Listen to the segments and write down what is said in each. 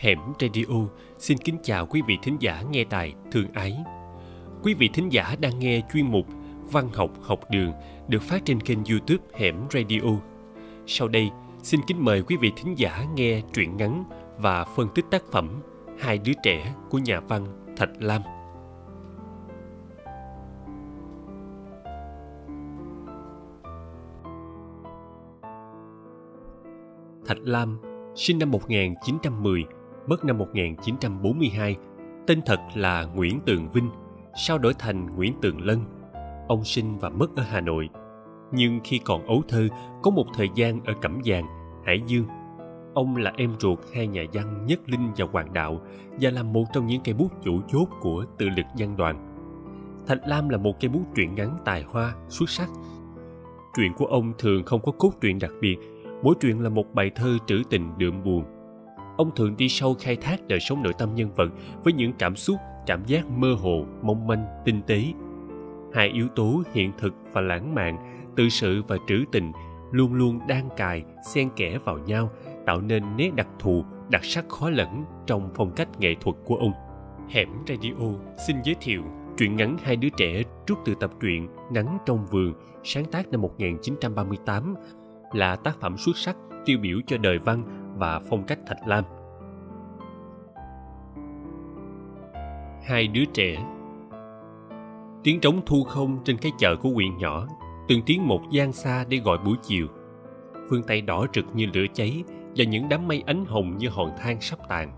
Hẻm Radio xin kính chào quý vị thính giả nghe tài thương ái. Quý vị thính giả đang nghe chuyên mục Văn học học đường được phát trên kênh YouTube Hẻm Radio. Sau đây, xin kính mời quý vị thính giả nghe truyện ngắn và phân tích tác phẩm Hai đứa trẻ của nhà văn Thạch Lam. Thạch Lam, sinh năm 1910, mất năm 1942, tên thật là Nguyễn Tường Vinh, sau đổi thành Nguyễn Tường Lân. Ông sinh và mất ở Hà Nội. Nhưng khi còn ấu thơ, có một thời gian ở Cẩm Giàng, Hải Dương. Ông là em ruột hai nhà văn Nhất Linh và Hoàng Đạo và là một trong những cây bút chủ chốt của tự lực văn đoàn. Thạch Lam là một cây bút truyện ngắn tài hoa, xuất sắc. Truyện của ông thường không có cốt truyện đặc biệt, mỗi truyện là một bài thơ trữ tình đượm buồn ông thường đi sâu khai thác đời sống nội tâm nhân vật với những cảm xúc, cảm giác mơ hồ, mong manh, tinh tế. Hai yếu tố hiện thực và lãng mạn, tự sự và trữ tình, luôn luôn đan cài, xen kẽ vào nhau, tạo nên nét đặc thù, đặc sắc khó lẫn trong phong cách nghệ thuật của ông. Hẻm radio xin giới thiệu truyện ngắn hai đứa trẻ trút từ tập truyện nắng trong vườn, sáng tác năm 1938 là tác phẩm xuất sắc, tiêu biểu cho đời văn và phong cách Thạch Lam. Hai đứa trẻ Tiếng trống thu không trên cái chợ của huyện nhỏ, từng tiếng một gian xa để gọi buổi chiều. Phương Tây đỏ rực như lửa cháy và những đám mây ánh hồng như hòn than sắp tàn.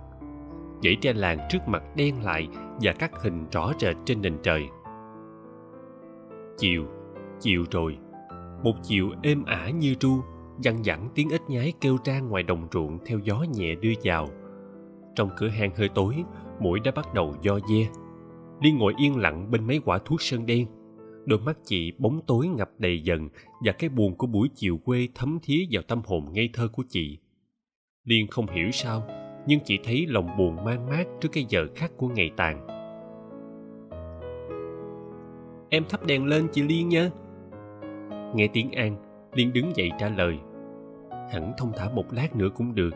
Dãy tre làng trước mặt đen lại và các hình rõ rệt trên nền trời. Chiều, chiều rồi. Một chiều êm ả như ru Dằn dẳng tiếng ếch nhái kêu ra ngoài đồng ruộng theo gió nhẹ đưa vào. Trong cửa hàng hơi tối, mũi đã bắt đầu do dê. liên ngồi yên lặng bên mấy quả thuốc sơn đen. Đôi mắt chị bóng tối ngập đầy dần và cái buồn của buổi chiều quê thấm thía vào tâm hồn ngây thơ của chị. Liên không hiểu sao, nhưng chị thấy lòng buồn man mát trước cái giờ khắc của ngày tàn. Em thắp đèn lên chị liên nha. Nghe tiếng an liên đứng dậy trả lời. Hẳn thông thả một lát nữa cũng được.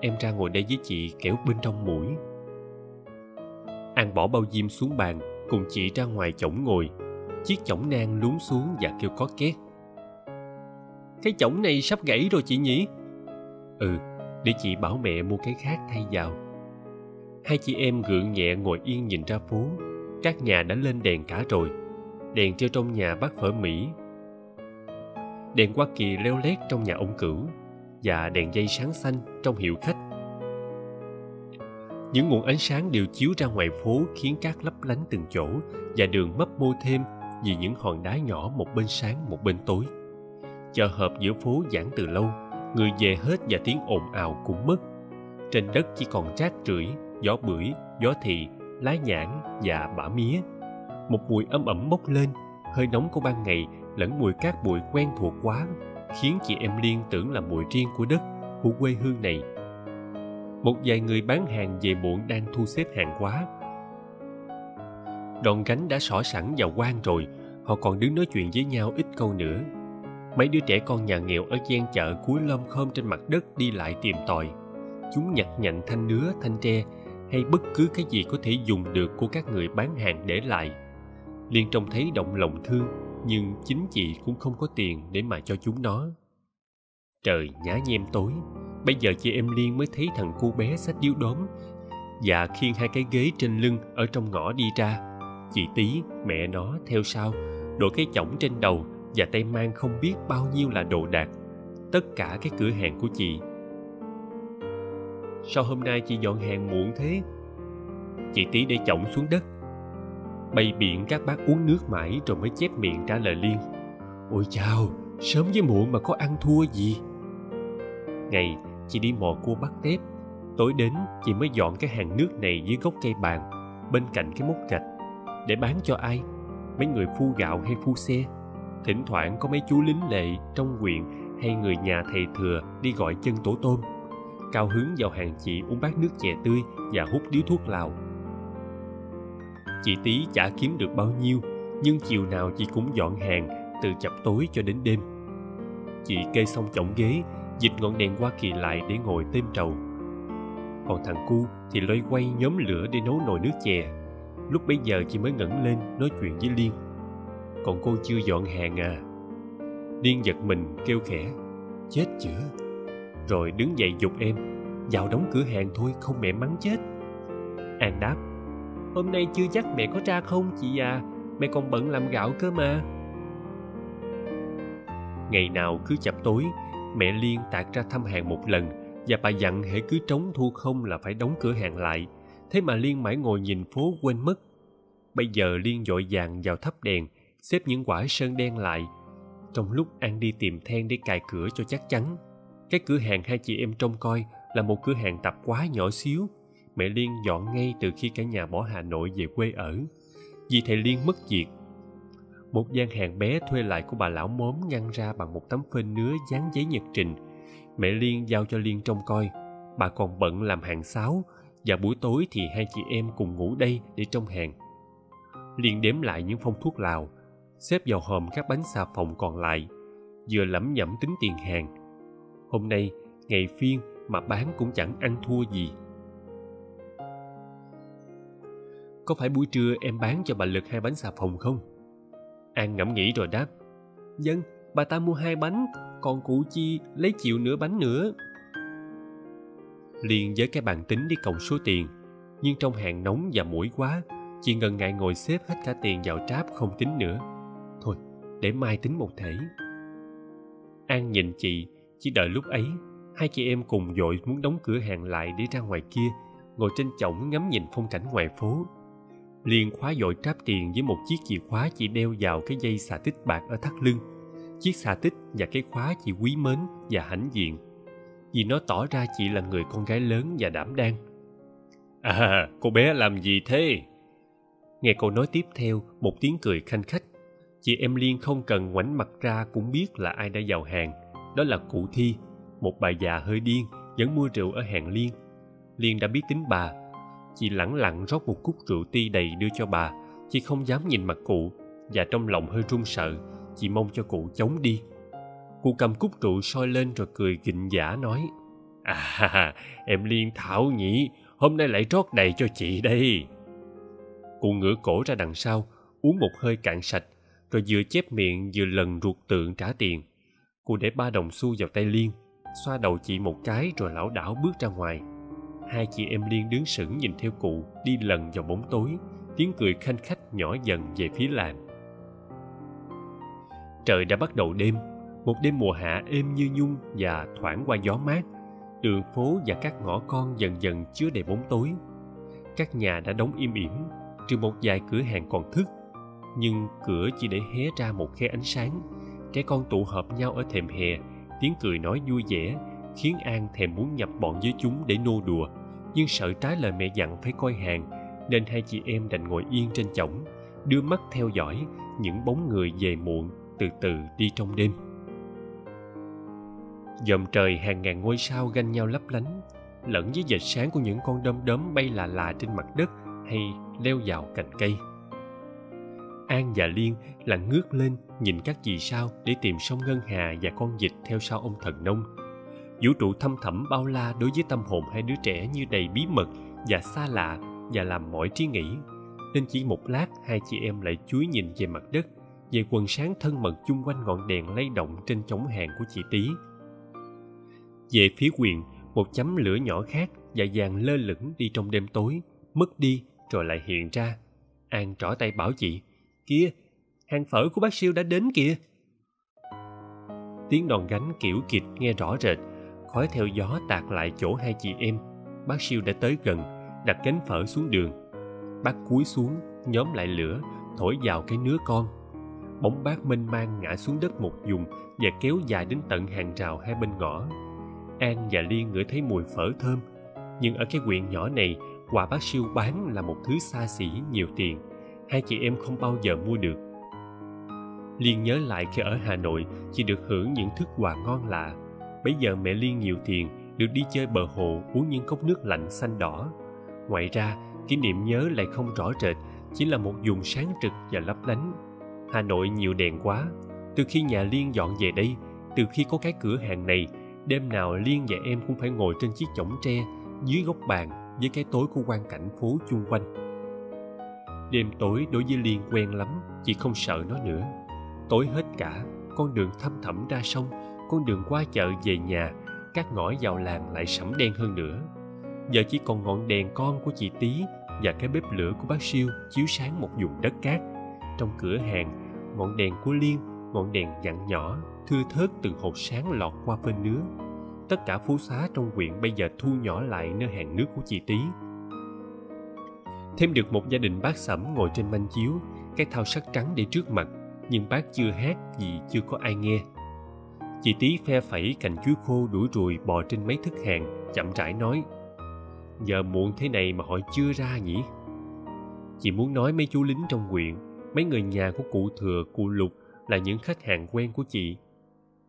Em ra ngồi đây với chị kẻo bên trong mũi. An bỏ bao diêm xuống bàn, cùng chị ra ngoài chổng ngồi. Chiếc chổng nang lún xuống và kêu có két. Cái chổng này sắp gãy rồi chị nhỉ? Ừ để chị bảo mẹ mua cái khác thay vào. Hai chị em gượng nhẹ ngồi yên nhìn ra phố. Các nhà đã lên đèn cả rồi. Đèn treo trong nhà bác phở mỹ đèn hoa kỳ leo lét trong nhà ông cửu và đèn dây sáng xanh trong hiệu khách. Những nguồn ánh sáng đều chiếu ra ngoài phố khiến cát lấp lánh từng chỗ và đường mấp mô thêm vì những hòn đá nhỏ một bên sáng một bên tối. Chợ hợp giữa phố giãn từ lâu, người về hết và tiếng ồn ào cũng mất. Trên đất chỉ còn rác rưởi, gió bưởi, gió thị, lá nhãn và bã mía. Một mùi ấm ẩm bốc lên, hơi nóng của ban ngày lẫn mùi cát bụi quen thuộc quá, khiến chị em liên tưởng là mùi riêng của đất, của quê hương này. Một vài người bán hàng về muộn đang thu xếp hàng hóa. Đòn gánh đã xỏ sẵn vào quan rồi, họ còn đứng nói chuyện với nhau ít câu nữa. Mấy đứa trẻ con nhà nghèo ở gian chợ cúi lom khom trên mặt đất đi lại tìm tòi. Chúng nhặt nhạnh thanh nứa, thanh tre, hay bất cứ cái gì có thể dùng được của các người bán hàng để lại. Liên trông thấy động lòng thương nhưng chính chị cũng không có tiền để mà cho chúng nó. Trời nhá nhem tối, bây giờ chị em liên mới thấy thằng cu bé xách điếu đốm và khiêng hai cái ghế trên lưng ở trong ngõ đi ra. Chị tí mẹ nó, theo sau, đội cái chõng trên đầu và tay mang không biết bao nhiêu là đồ đạc. Tất cả cái cửa hàng của chị. Sao hôm nay chị dọn hàng muộn thế? Chị tí để chõng xuống đất bày biện các bác uống nước mãi rồi mới chép miệng trả lời liên. Ôi chào sớm với muộn mà có ăn thua gì? Ngày, chị đi mò cua bắt tép. Tối đến, chị mới dọn cái hàng nước này dưới gốc cây bàn, bên cạnh cái mốc gạch, để bán cho ai? Mấy người phu gạo hay phu xe? Thỉnh thoảng có mấy chú lính lệ trong huyện hay người nhà thầy thừa đi gọi chân tổ tôm. Cao hứng vào hàng chị uống bát nước chè tươi và hút điếu thuốc lào chị tí chả kiếm được bao nhiêu, nhưng chiều nào chị cũng dọn hàng, từ chập tối cho đến đêm. Chị kê xong chổng ghế, dịch ngọn đèn hoa kỳ lại để ngồi têm trầu. Còn thằng cu thì loay quay nhóm lửa để nấu nồi nước chè. Lúc bấy giờ chị mới ngẩng lên nói chuyện với liên. Còn cô chưa dọn hàng à? Liên giật mình, kêu khẽ. Chết chữa rồi đứng dậy dục em. Vào đóng cửa hàng thôi, không mẹ mắng chết. An đáp hôm nay chưa chắc mẹ có ra không, chị à. Mẹ còn bận làm gạo cơ mà. Ngày nào cứ chập tối, mẹ liên tạt ra thăm hàng một lần và bà dặn hễ cứ trống thu không là phải đóng cửa hàng lại. Thế mà liên mãi ngồi nhìn phố quên mất. Bây giờ liên dội vàng vào thắp đèn, xếp những quả sơn đen lại. Trong lúc an đi tìm then để cài cửa cho chắc chắn, cái cửa hàng hai chị em trông coi là một cửa hàng tạp quá nhỏ xíu mẹ liên dọn ngay từ khi cả nhà bỏ hà nội về quê ở. Vì thầy liên mất việc. Một gian hàng bé thuê lại của bà lão mốm ngăn ra bằng một tấm phên nứa dán giấy nhật trình. Mẹ liên giao cho liên trông coi. Bà còn bận làm hàng sáo và buổi tối thì hai chị em cùng ngủ đây để trông hàng. Liên đếm lại những phong thuốc lào, xếp vào hòm các bánh xà phòng còn lại, vừa lẩm nhẩm tính tiền hàng. Hôm nay, ngày phiên mà bán cũng chẳng ăn thua gì. Có phải buổi trưa em bán cho bà lực hai bánh xà phòng không? An ngẫm nghĩ rồi đáp dân bà ta mua hai bánh, còn cụ chi lấy chịu nửa bánh nữa. Liền với cái bàn tính đi cộng số tiền, nhưng trong hàng nóng và mũi quá, chị ngần ngại ngồi xếp hết cả tiền vào tráp không tính nữa. Thôi, để mai tính một thể. An nhìn chị, chỉ đợi lúc ấy, hai chị em cùng dội muốn đóng cửa hàng lại để ra ngoài kia, ngồi trên chổng ngắm nhìn phong cảnh ngoài phố liền khóa dội tráp tiền với một chiếc chìa khóa chị đeo vào cái dây xà tích bạc ở thắt lưng. Chiếc xà tích và cái khóa chị quý mến và hãnh diện. Vì nó tỏ ra chị là người con gái lớn và đảm đang. À cô bé làm gì thế? Nghe câu nói tiếp theo, một tiếng cười khanh khách. Chị em liên không cần ngoảnh mặt ra cũng biết là ai đã vào hàng. Đó là cụ thi, một bà già hơi điên, vẫn mua rượu ở hàng liên. Liên đã biết tính bà chị lẳng lặng rót một cúc rượu ti đầy đưa cho bà. Chị không dám nhìn mặt cụ, và trong lòng hơi run sợ, chị mong cho cụ chống đi. Cụ cầm cúc rượu soi lên rồi cười gịnh giả nói à em liên thảo nhỉ, hôm nay lại rót đầy cho chị đây. Cụ ngửa cổ ra đằng sau, uống một hơi cạn sạch, rồi vừa chép miệng vừa lần ruột tượng trả tiền. Cụ để ba đồng xu vào tay liên, xoa đầu chị một cái rồi lảo đảo bước ra ngoài hai chị em liên đứng sững nhìn theo cụ, đi lần vào bóng tối. Tiếng cười khanh khách nhỏ dần về phía làng. Trời đã bắt đầu đêm. Một đêm mùa hạ êm như nhung và thoảng qua gió mát. Đường phố và các ngõ con dần dần chứa đầy bóng tối. Các nhà đã đóng im ỉm, trừ một vài cửa hàng còn thức. Nhưng cửa chỉ để hé ra một khe ánh sáng. Trẻ con tụ họp nhau ở thềm hè. Tiếng cười nói vui vẻ, khiến an thèm muốn nhập bọn với chúng để nô đùa nhưng sợ trái lời mẹ dặn phải coi hàng, nên hai chị em đành ngồi yên trên chõng đưa mắt theo dõi những bóng người về muộn từ từ đi trong đêm. Dòm trời hàng ngàn ngôi sao ganh nhau lấp lánh, lẫn với vệt sáng của những con đom đóm bay là là trên mặt đất hay leo vào cành cây. An và liên là ngước lên nhìn các vì sao để tìm sông ngân hà và con vịt theo sau ông thần nông vũ trụ thâm thẳm bao la đối với tâm hồn hai đứa trẻ như đầy bí mật và xa lạ và làm mỏi trí nghĩ. Nên chỉ một lát, hai chị em lại chúi nhìn về mặt đất, về quần sáng thân mật chung quanh ngọn đèn lay động trên chống hàng của chị tí về phía quyền, một chấm lửa nhỏ khác và vàng lơ lửng đi trong đêm tối, mất đi rồi lại hiện ra. An trỏ tay bảo chị kia hàng phở của bác siêu đã đến kìa. Tiếng đòn gánh kiểu kịch nghe rõ rệt khói theo gió tạt lại chỗ hai chị em. Bác siêu đã tới gần, đặt cánh phở xuống đường. Bác cúi xuống, nhóm lại lửa, thổi vào cái nứa con. Bóng bác mênh mang ngã xuống đất một vùng và kéo dài đến tận hàng rào hai bên ngõ. An và liên ngửi thấy mùi phở thơm, nhưng ở cái quyện nhỏ này, quà bác siêu bán là một thứ xa xỉ nhiều tiền. Hai chị em không bao giờ mua được. Liên nhớ lại khi ở hà nội chỉ được hưởng những thức quà ngon lạ bây giờ mẹ liên nhiều tiền được đi chơi bờ hồ uống những cốc nước lạnh xanh đỏ. Ngoài ra, kỷ niệm nhớ lại không rõ rệt, chỉ là một vùng sáng trực và lấp lánh. Hà nội nhiều đèn quá. Từ khi nhà liên dọn về đây, từ khi có cái cửa hàng này, đêm nào liên và em cũng phải ngồi trên chiếc chõng tre, dưới góc bàn, với cái tối của quang cảnh phố chung quanh. Đêm tối đối với liên quen lắm, chị không sợ nó nữa. Tối hết cả, con đường thăm thẳm ra sông con đường qua chợ về nhà, các ngõ vào làng lại sẫm đen hơn nữa. Giờ chỉ còn ngọn đèn con của chị tí và cái bếp lửa của bác siêu chiếu sáng một vùng đất cát. Trong cửa hàng, ngọn đèn của liên, ngọn đèn dặn nhỏ, thưa thớt từng hột sáng lọt qua phên nứa. Tất cả phố xá trong huyện bây giờ thu nhỏ lại nơi hàng nước của chị tí thêm được một gia đình bác sẩm ngồi trên manh chiếu, cái thao sắt trắng để trước mặt, nhưng bác chưa hát vì chưa có ai nghe chị tí phe phẩy cành chuối khô đuổi ruồi bò trên mấy thức hàng, chậm rãi nói, giờ muộn thế này mà họ chưa ra nhỉ? Chị muốn nói mấy chú lính trong huyện, mấy người nhà của cụ thừa, cụ lục là những khách hàng quen của chị.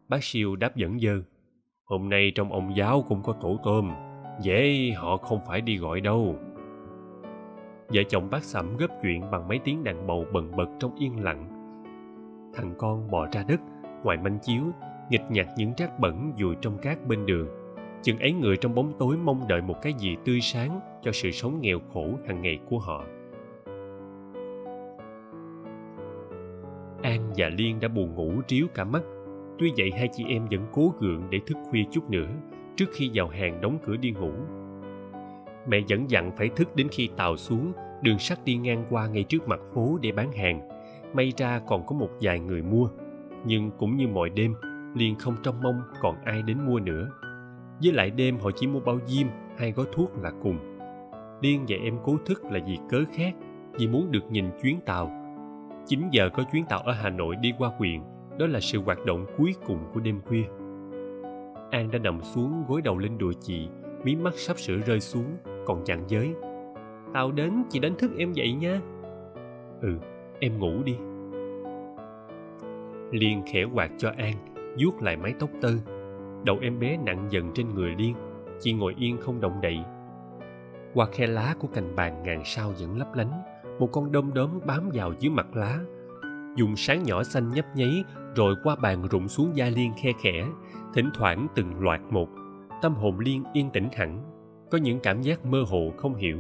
Bác siêu đáp dẫn dơ, hôm nay trong ông giáo cũng có tổ tôm, dễ họ không phải đi gọi đâu. Vợ chồng bác sẩm góp chuyện bằng mấy tiếng đàn bầu bần bật trong yên lặng. Thằng con bò ra đất, ngoài manh chiếu nghịch nhặt những rác bẩn dùi trong cát bên đường. Chừng ấy người trong bóng tối mong đợi một cái gì tươi sáng cho sự sống nghèo khổ hàng ngày của họ. An và liên đã buồn ngủ ríu cả mắt. Tuy vậy hai chị em vẫn cố gượng để thức khuya chút nữa, trước khi vào hàng đóng cửa đi ngủ. Mẹ vẫn dặn phải thức đến khi tàu xuống, đường sắt đi ngang qua ngay trước mặt phố để bán hàng. May ra còn có một vài người mua, nhưng cũng như mọi đêm liền không trông mong còn ai đến mua nữa. Với lại đêm họ chỉ mua bao diêm hay gói thuốc là cùng. Liên và em cố thức là vì cớ khác, vì muốn được nhìn chuyến tàu. 9 giờ có chuyến tàu ở Hà Nội đi qua huyện, đó là sự hoạt động cuối cùng của đêm khuya. An đã nằm xuống gối đầu lên đùi chị, mí mắt sắp sửa rơi xuống, còn chặn giới. Tàu đến, chị đánh thức em dậy nha. Ừ em ngủ đi. Liên khẽ quạt cho an vuốt lại mái tóc tơ. Đầu em bé nặng dần trên người liên, chị ngồi yên không động đậy. Qua khe lá của cành bàn ngàn sao vẫn lấp lánh, một con đom đóm bám vào dưới mặt lá. Dùng sáng nhỏ xanh nhấp nháy, rồi qua bàn rụng xuống da liên khe khẽ, thỉnh thoảng từng loạt một. Tâm hồn liên yên tĩnh hẳn, có những cảm giác mơ hồ không hiểu.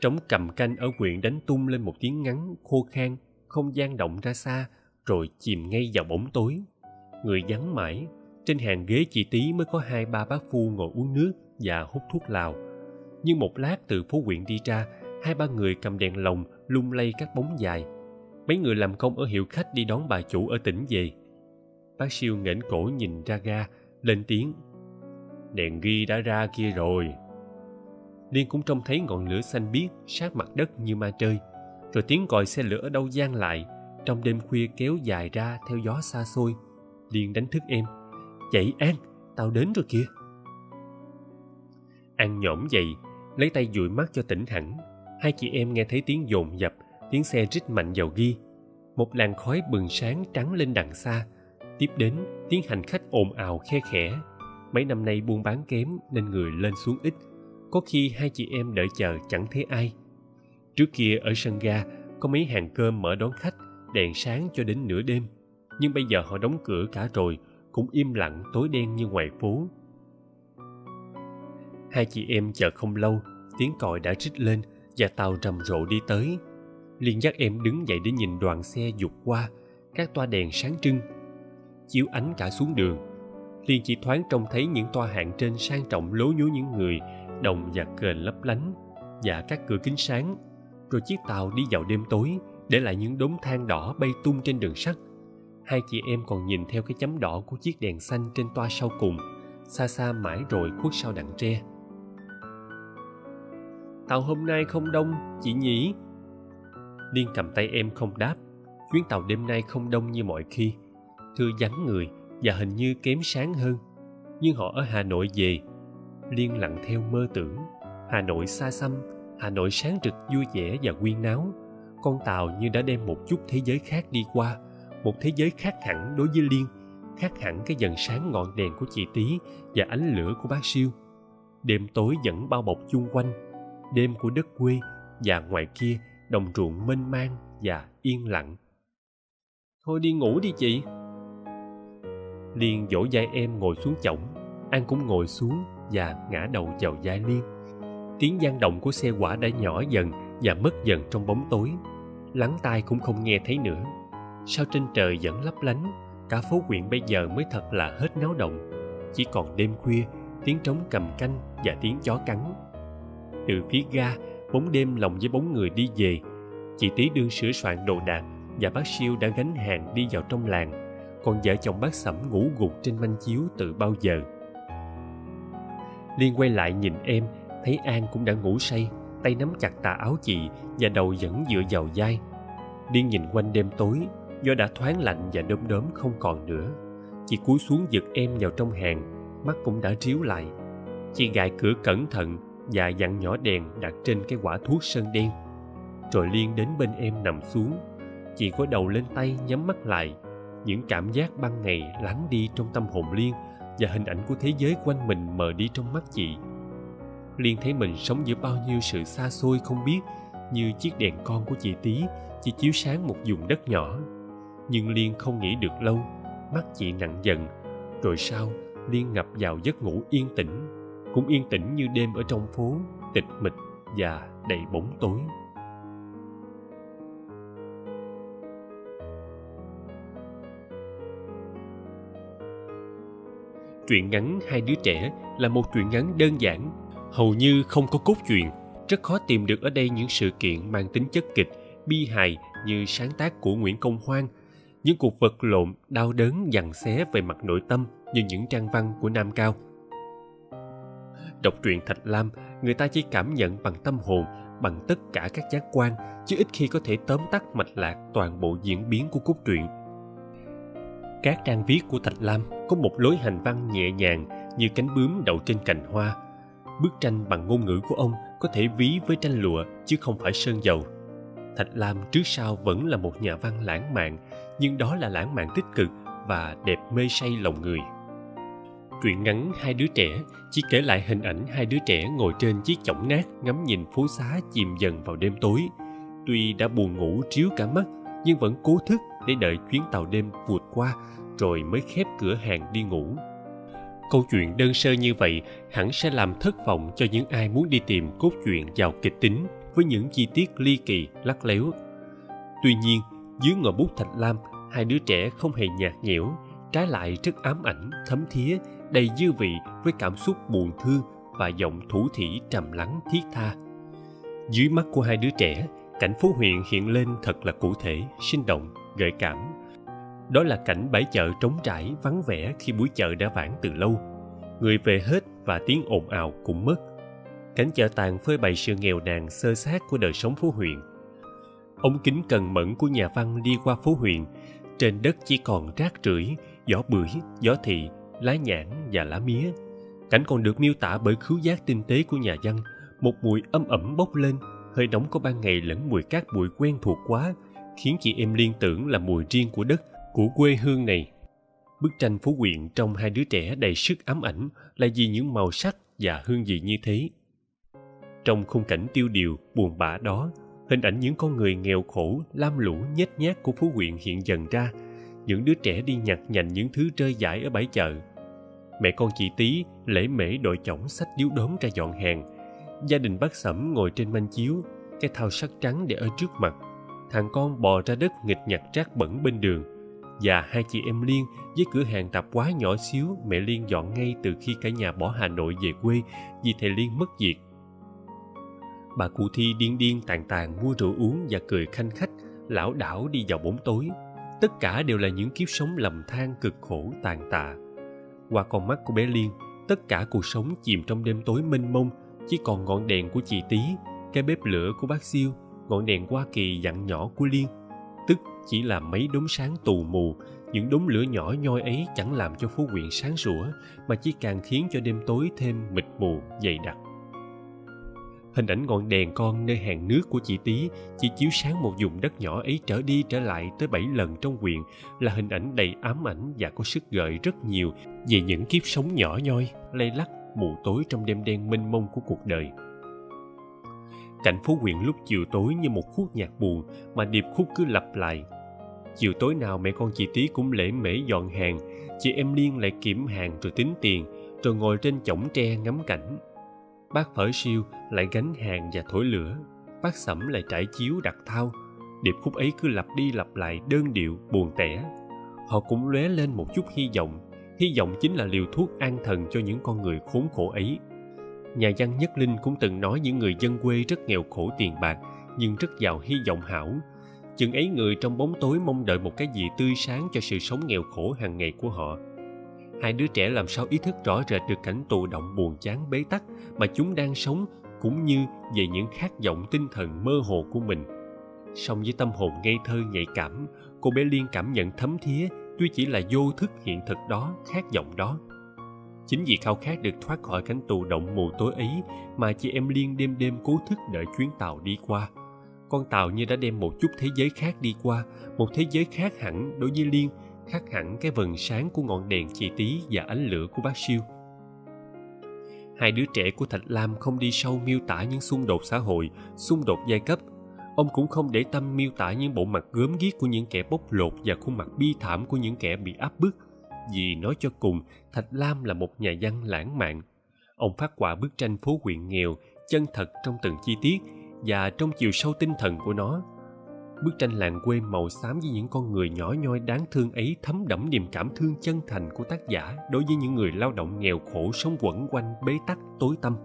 Trống cầm canh ở quyện đánh tung lên một tiếng ngắn, khô khan, không gian động ra xa rồi chìm ngay vào bóng tối. Người vắng mãi, trên hàng ghế chị tí mới có hai, ba bác phu ngồi uống nước và hút thuốc lào. Nhưng một lát từ phố huyện đi ra, hai, ba người cầm đèn lồng lung lay các bóng dài. Mấy người làm công ở hiệu khách đi đón bà chủ ở tỉnh về. Bác siêu nghển cổ nhìn ra ga, lên tiếng. Đèn ghi đã ra kia rồi. Liên cũng trông thấy ngọn lửa xanh biếc sát mặt đất như ma chơi rồi tiếng còi xe lửa ở đâu gian lại trong đêm khuya kéo dài ra theo gió xa xôi, liên đánh thức em. Dậy an, tao đến rồi kìa. An nhổm dậy, lấy tay dụi mắt cho tỉnh hẳn. Hai chị em nghe thấy tiếng dồn dập, tiếng xe rít mạnh vào ghi. Một làn khói bừng sáng trắng lên đằng xa. Tiếp đến, tiếng hành khách ồn ào khe khẽ. Mấy năm nay buôn bán kém nên người lên xuống ít. Có khi hai chị em đợi chờ chẳng thấy ai. Trước kia ở sân ga, có mấy hàng cơm mở đón khách đèn sáng cho đến nửa đêm. Nhưng bây giờ họ đóng cửa cả rồi, cũng im lặng tối đen như ngoài phố. Hai chị em chờ không lâu, tiếng còi đã rít lên và tàu rầm rộ đi tới. Liền dắt em đứng dậy để nhìn đoàn xe dục qua, các toa đèn sáng trưng. Chiếu ánh cả xuống đường liền chỉ thoáng trông thấy những toa hạng trên sang trọng lố nhố những người, đồng và kền lấp lánh và các cửa kính sáng. Rồi chiếc tàu đi vào đêm tối để lại những đốm than đỏ bay tung trên đường sắt. Hai chị em còn nhìn theo cái chấm đỏ của chiếc đèn xanh trên toa sau cùng, xa xa mãi rồi khuất sau đặng tre. Tàu hôm nay không đông, chị nhỉ? Liên cầm tay em không đáp. Chuyến tàu đêm nay không đông như mọi khi. Thưa vắng người và hình như kém sáng hơn. Nhưng họ ở hà nội về. Liên lặng theo mơ tưởng. Hà nội xa xăm, hà nội sáng rực, vui vẻ và quyên náo con tàu như đã đem một chút thế giới khác đi qua, một thế giới khác hẳn đối với liên, khác hẳn cái dần sáng ngọn đèn của chị tí và ánh lửa của bác siêu. Đêm tối vẫn bao bọc chung quanh, đêm của đất quê và ngoài kia đồng ruộng mênh mang và yên lặng. Thôi đi ngủ đi chị. Liên dỗ vai em ngồi xuống chõng an cũng ngồi xuống và ngã đầu vào vai liên. Tiếng gian động của xe quả đã nhỏ dần và mất dần trong bóng tối lắng tai cũng không nghe thấy nữa. Sao trên trời vẫn lấp lánh, cả phố huyện bây giờ mới thật là hết náo động. Chỉ còn đêm khuya, tiếng trống cầm canh và tiếng chó cắn. Từ phía ga, bóng đêm lồng với bóng người đi về. Chị tí đương sửa soạn đồ đạc và bác siêu đã gánh hàng đi vào trong làng. Còn vợ chồng bác sẩm ngủ gục trên manh chiếu từ bao giờ. Liên quay lại nhìn em, thấy an cũng đã ngủ say tay nắm chặt tà áo chị và đầu vẫn dựa vào vai. Liên nhìn quanh đêm tối do đã thoáng lạnh và đom đóm không còn nữa. Chị cúi xuống giật em vào trong hàng, mắt cũng đã ríu lại. Chị gài cửa cẩn thận và dặn nhỏ đèn đặt trên cái quả thuốc sơn đen. Rồi liên đến bên em nằm xuống. Chị có đầu lên tay nhắm mắt lại. Những cảm giác ban ngày lắng đi trong tâm hồn liên và hình ảnh của thế giới quanh mình mờ đi trong mắt chị liên thấy mình sống giữa bao nhiêu sự xa xôi không biết, như chiếc đèn con của chị tí chỉ chiếu sáng một vùng đất nhỏ. Nhưng liên không nghĩ được lâu, mắt chị nặng dần. Rồi sau, liên ngập vào giấc ngủ yên tĩnh, cũng yên tĩnh như đêm ở trong phố, tịch mịch và đầy bóng tối. Truyện ngắn hai đứa trẻ là một truyện ngắn đơn giản hầu như không có cốt truyện. Rất khó tìm được ở đây những sự kiện mang tính chất kịch, bi hài như sáng tác của nguyễn công hoan. Những cuộc vật lộn, đau đớn dằn xé về mặt nội tâm như những trang văn của nam cao. Đọc truyện thạch lam, người ta chỉ cảm nhận bằng tâm hồn, bằng tất cả các giác quan, chứ ít khi có thể tóm tắt mạch lạc toàn bộ diễn biến của cốt truyện. Các trang viết của thạch lam có một lối hành văn nhẹ nhàng như cánh bướm đậu trên cành hoa bức tranh bằng ngôn ngữ của ông có thể ví với tranh lụa, chứ không phải sơn dầu. Thạch lam trước sau vẫn là một nhà văn lãng mạn, nhưng đó là lãng mạn tích cực và đẹp mê say lòng người. Truyện ngắn hai đứa trẻ chỉ kể lại hình ảnh hai đứa trẻ ngồi trên chiếc chõng nát ngắm nhìn phố xá chìm dần vào đêm tối. Tuy đã buồn ngủ tríu cả mắt, nhưng vẫn cố thức để đợi chuyến tàu đêm vụt qua, rồi mới khép cửa hàng đi ngủ câu chuyện đơn sơ như vậy hẳn sẽ làm thất vọng cho những ai muốn đi tìm cốt truyện giàu kịch tính với những chi tiết ly kỳ, lắc léo. Tuy nhiên, dưới ngòi bút thạch lam, hai đứa trẻ không hề nhạt nhẽo, trái lại rất ám ảnh, thấm thía, đầy dư vị với cảm xúc buồn thương và giọng thủ thỉ trầm lắng, thiết tha. Dưới mắt của hai đứa trẻ, cảnh phố huyện hiện lên thật là cụ thể, sinh động, gợi cảm đó là cảnh bãi chợ trống trải, vắng vẻ khi buổi chợ đã vãn từ lâu. Người về hết và tiếng ồn ào cũng mất. Cảnh chợ tàn phơi bày sự nghèo nàn, sơ sát của đời sống phố huyện. Ống kính cần mẫn của nhà văn đi qua phố huyện. Trên đất chỉ còn rác rưởi, gió bưởi, gió thị, lá nhãn và lá mía. Cảnh còn được miêu tả bởi khứu giác tinh tế của nhà văn. Một mùi âm ẩm bốc lên, hơi nóng có ban ngày lẫn mùi cát bụi quen thuộc quá, khiến chị em liên tưởng là mùi riêng của đất của quê hương này. Bức tranh phú quyện trong hai đứa trẻ đầy sức ám ảnh là vì những màu sắc và hương vị như thế. Trong khung cảnh tiêu điều buồn bã đó, hình ảnh những con người nghèo khổ, lam lũ nhét nhát của phú quyện hiện dần ra. Những đứa trẻ đi nhặt nhạnh những thứ rơi rải ở bãi chợ. Mẹ con chị tí lễ mễ đội chỏng sách điếu đốm ra dọn hàng. Gia đình bác sẩm ngồi trên manh chiếu, cái thao sắt trắng để ở trước mặt. Thằng con bò ra đất nghịch nhặt rác bẩn bên đường và hai chị em liên với cửa hàng tạp quá nhỏ xíu mẹ liên dọn ngay từ khi cả nhà bỏ hà nội về quê vì thầy liên mất việc. Bà cụ thi điên điên tàn tàn mua rượu uống và cười khanh khách lão đảo đi vào bóng tối. Tất cả đều là những kiếp sống lầm than, cực khổ, tàn tạ. Qua con mắt của bé liên, tất cả cuộc sống chìm trong đêm tối mênh mông. Chỉ còn ngọn đèn của chị tí cái bếp lửa của bác siêu, ngọn đèn hoa kỳ dặn nhỏ của liên chỉ là mấy đốm sáng tù mù, những đốm lửa nhỏ nhoi ấy chẳng làm cho phố huyện sáng sủa, mà chỉ càng khiến cho đêm tối thêm mịt mù, dày đặc. Hình ảnh ngọn đèn con nơi hàng nước của chị tí chỉ chiếu sáng một vùng đất nhỏ ấy trở đi trở lại tới bảy lần trong quyện là hình ảnh đầy ám ảnh và có sức gợi rất nhiều về những kiếp sống nhỏ nhoi lay lắc mù tối trong đêm đen mênh mông của cuộc đời. Cảnh phố huyện lúc chiều tối như một khúc nhạc buồn, mà điệp khúc cứ lặp lại chiều tối nào mẹ con chị tí cũng lễ mễ dọn hàng, chị em liên lại kiểm hàng rồi tính tiền, rồi ngồi trên chõng tre ngắm cảnh. Bác phở siêu lại gánh hàng và thổi lửa, bác sẩm lại trải chiếu đặt thao. Điệp khúc ấy cứ lặp đi lặp lại đơn điệu, buồn tẻ. Họ cũng lóe lên một chút hy vọng hy vọng chính là liều thuốc an thần cho những con người khốn khổ ấy. Nhà văn nhất linh cũng từng nói những người dân quê rất nghèo khổ tiền bạc, nhưng rất giàu hy vọng hảo chừng ấy người trong bóng tối mong đợi một cái gì tươi sáng cho sự sống nghèo khổ hàng ngày của họ. Hai đứa trẻ làm sao ý thức rõ rệt được cảnh tù động buồn chán bế tắc mà chúng đang sống cũng như về những khát vọng tinh thần mơ hồ của mình. Song với tâm hồn ngây thơ nhạy cảm, cô bé liên cảm nhận thấm thía, tuy chỉ là vô thức hiện thực đó, khát vọng đó. Chính vì khao khát được thoát khỏi cánh tù động mù tối ấy mà chị em liên đêm đêm cố thức đợi chuyến tàu đi qua con tàu như đã đem một chút thế giới khác đi qua, một thế giới khác hẳn đối với liên, khác hẳn cái vầng sáng của ngọn đèn chị tí và ánh lửa của bác siêu. Hai đứa trẻ của thạch lam không đi sâu miêu tả những xung đột xã hội, xung đột giai cấp. Ông cũng không để tâm miêu tả những bộ mặt gớm ghiếc của những kẻ bóc lột và khuôn mặt bi thảm của những kẻ bị áp bức. Vì nói cho cùng, thạch lam là một nhà văn lãng mạn. Ông phát họa bức tranh phố huyện nghèo, chân thật trong từng chi tiết và trong chiều sâu tinh thần của nó, bức tranh làng quê màu xám với những con người nhỏ nhoi đáng thương ấy thấm đẫm niềm cảm thương chân thành của tác giả đối với những người lao động nghèo khổ sống quẩn quanh bế tắc tối tăm.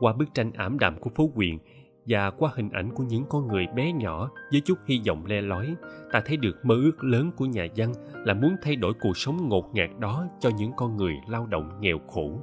Qua bức tranh ảm đạm của phố quyền và qua hình ảnh của những con người bé nhỏ với chút hy vọng le lói, ta thấy được mơ ước lớn của nhà văn là muốn thay đổi cuộc sống ngột ngạt đó cho những con người lao động nghèo khổ.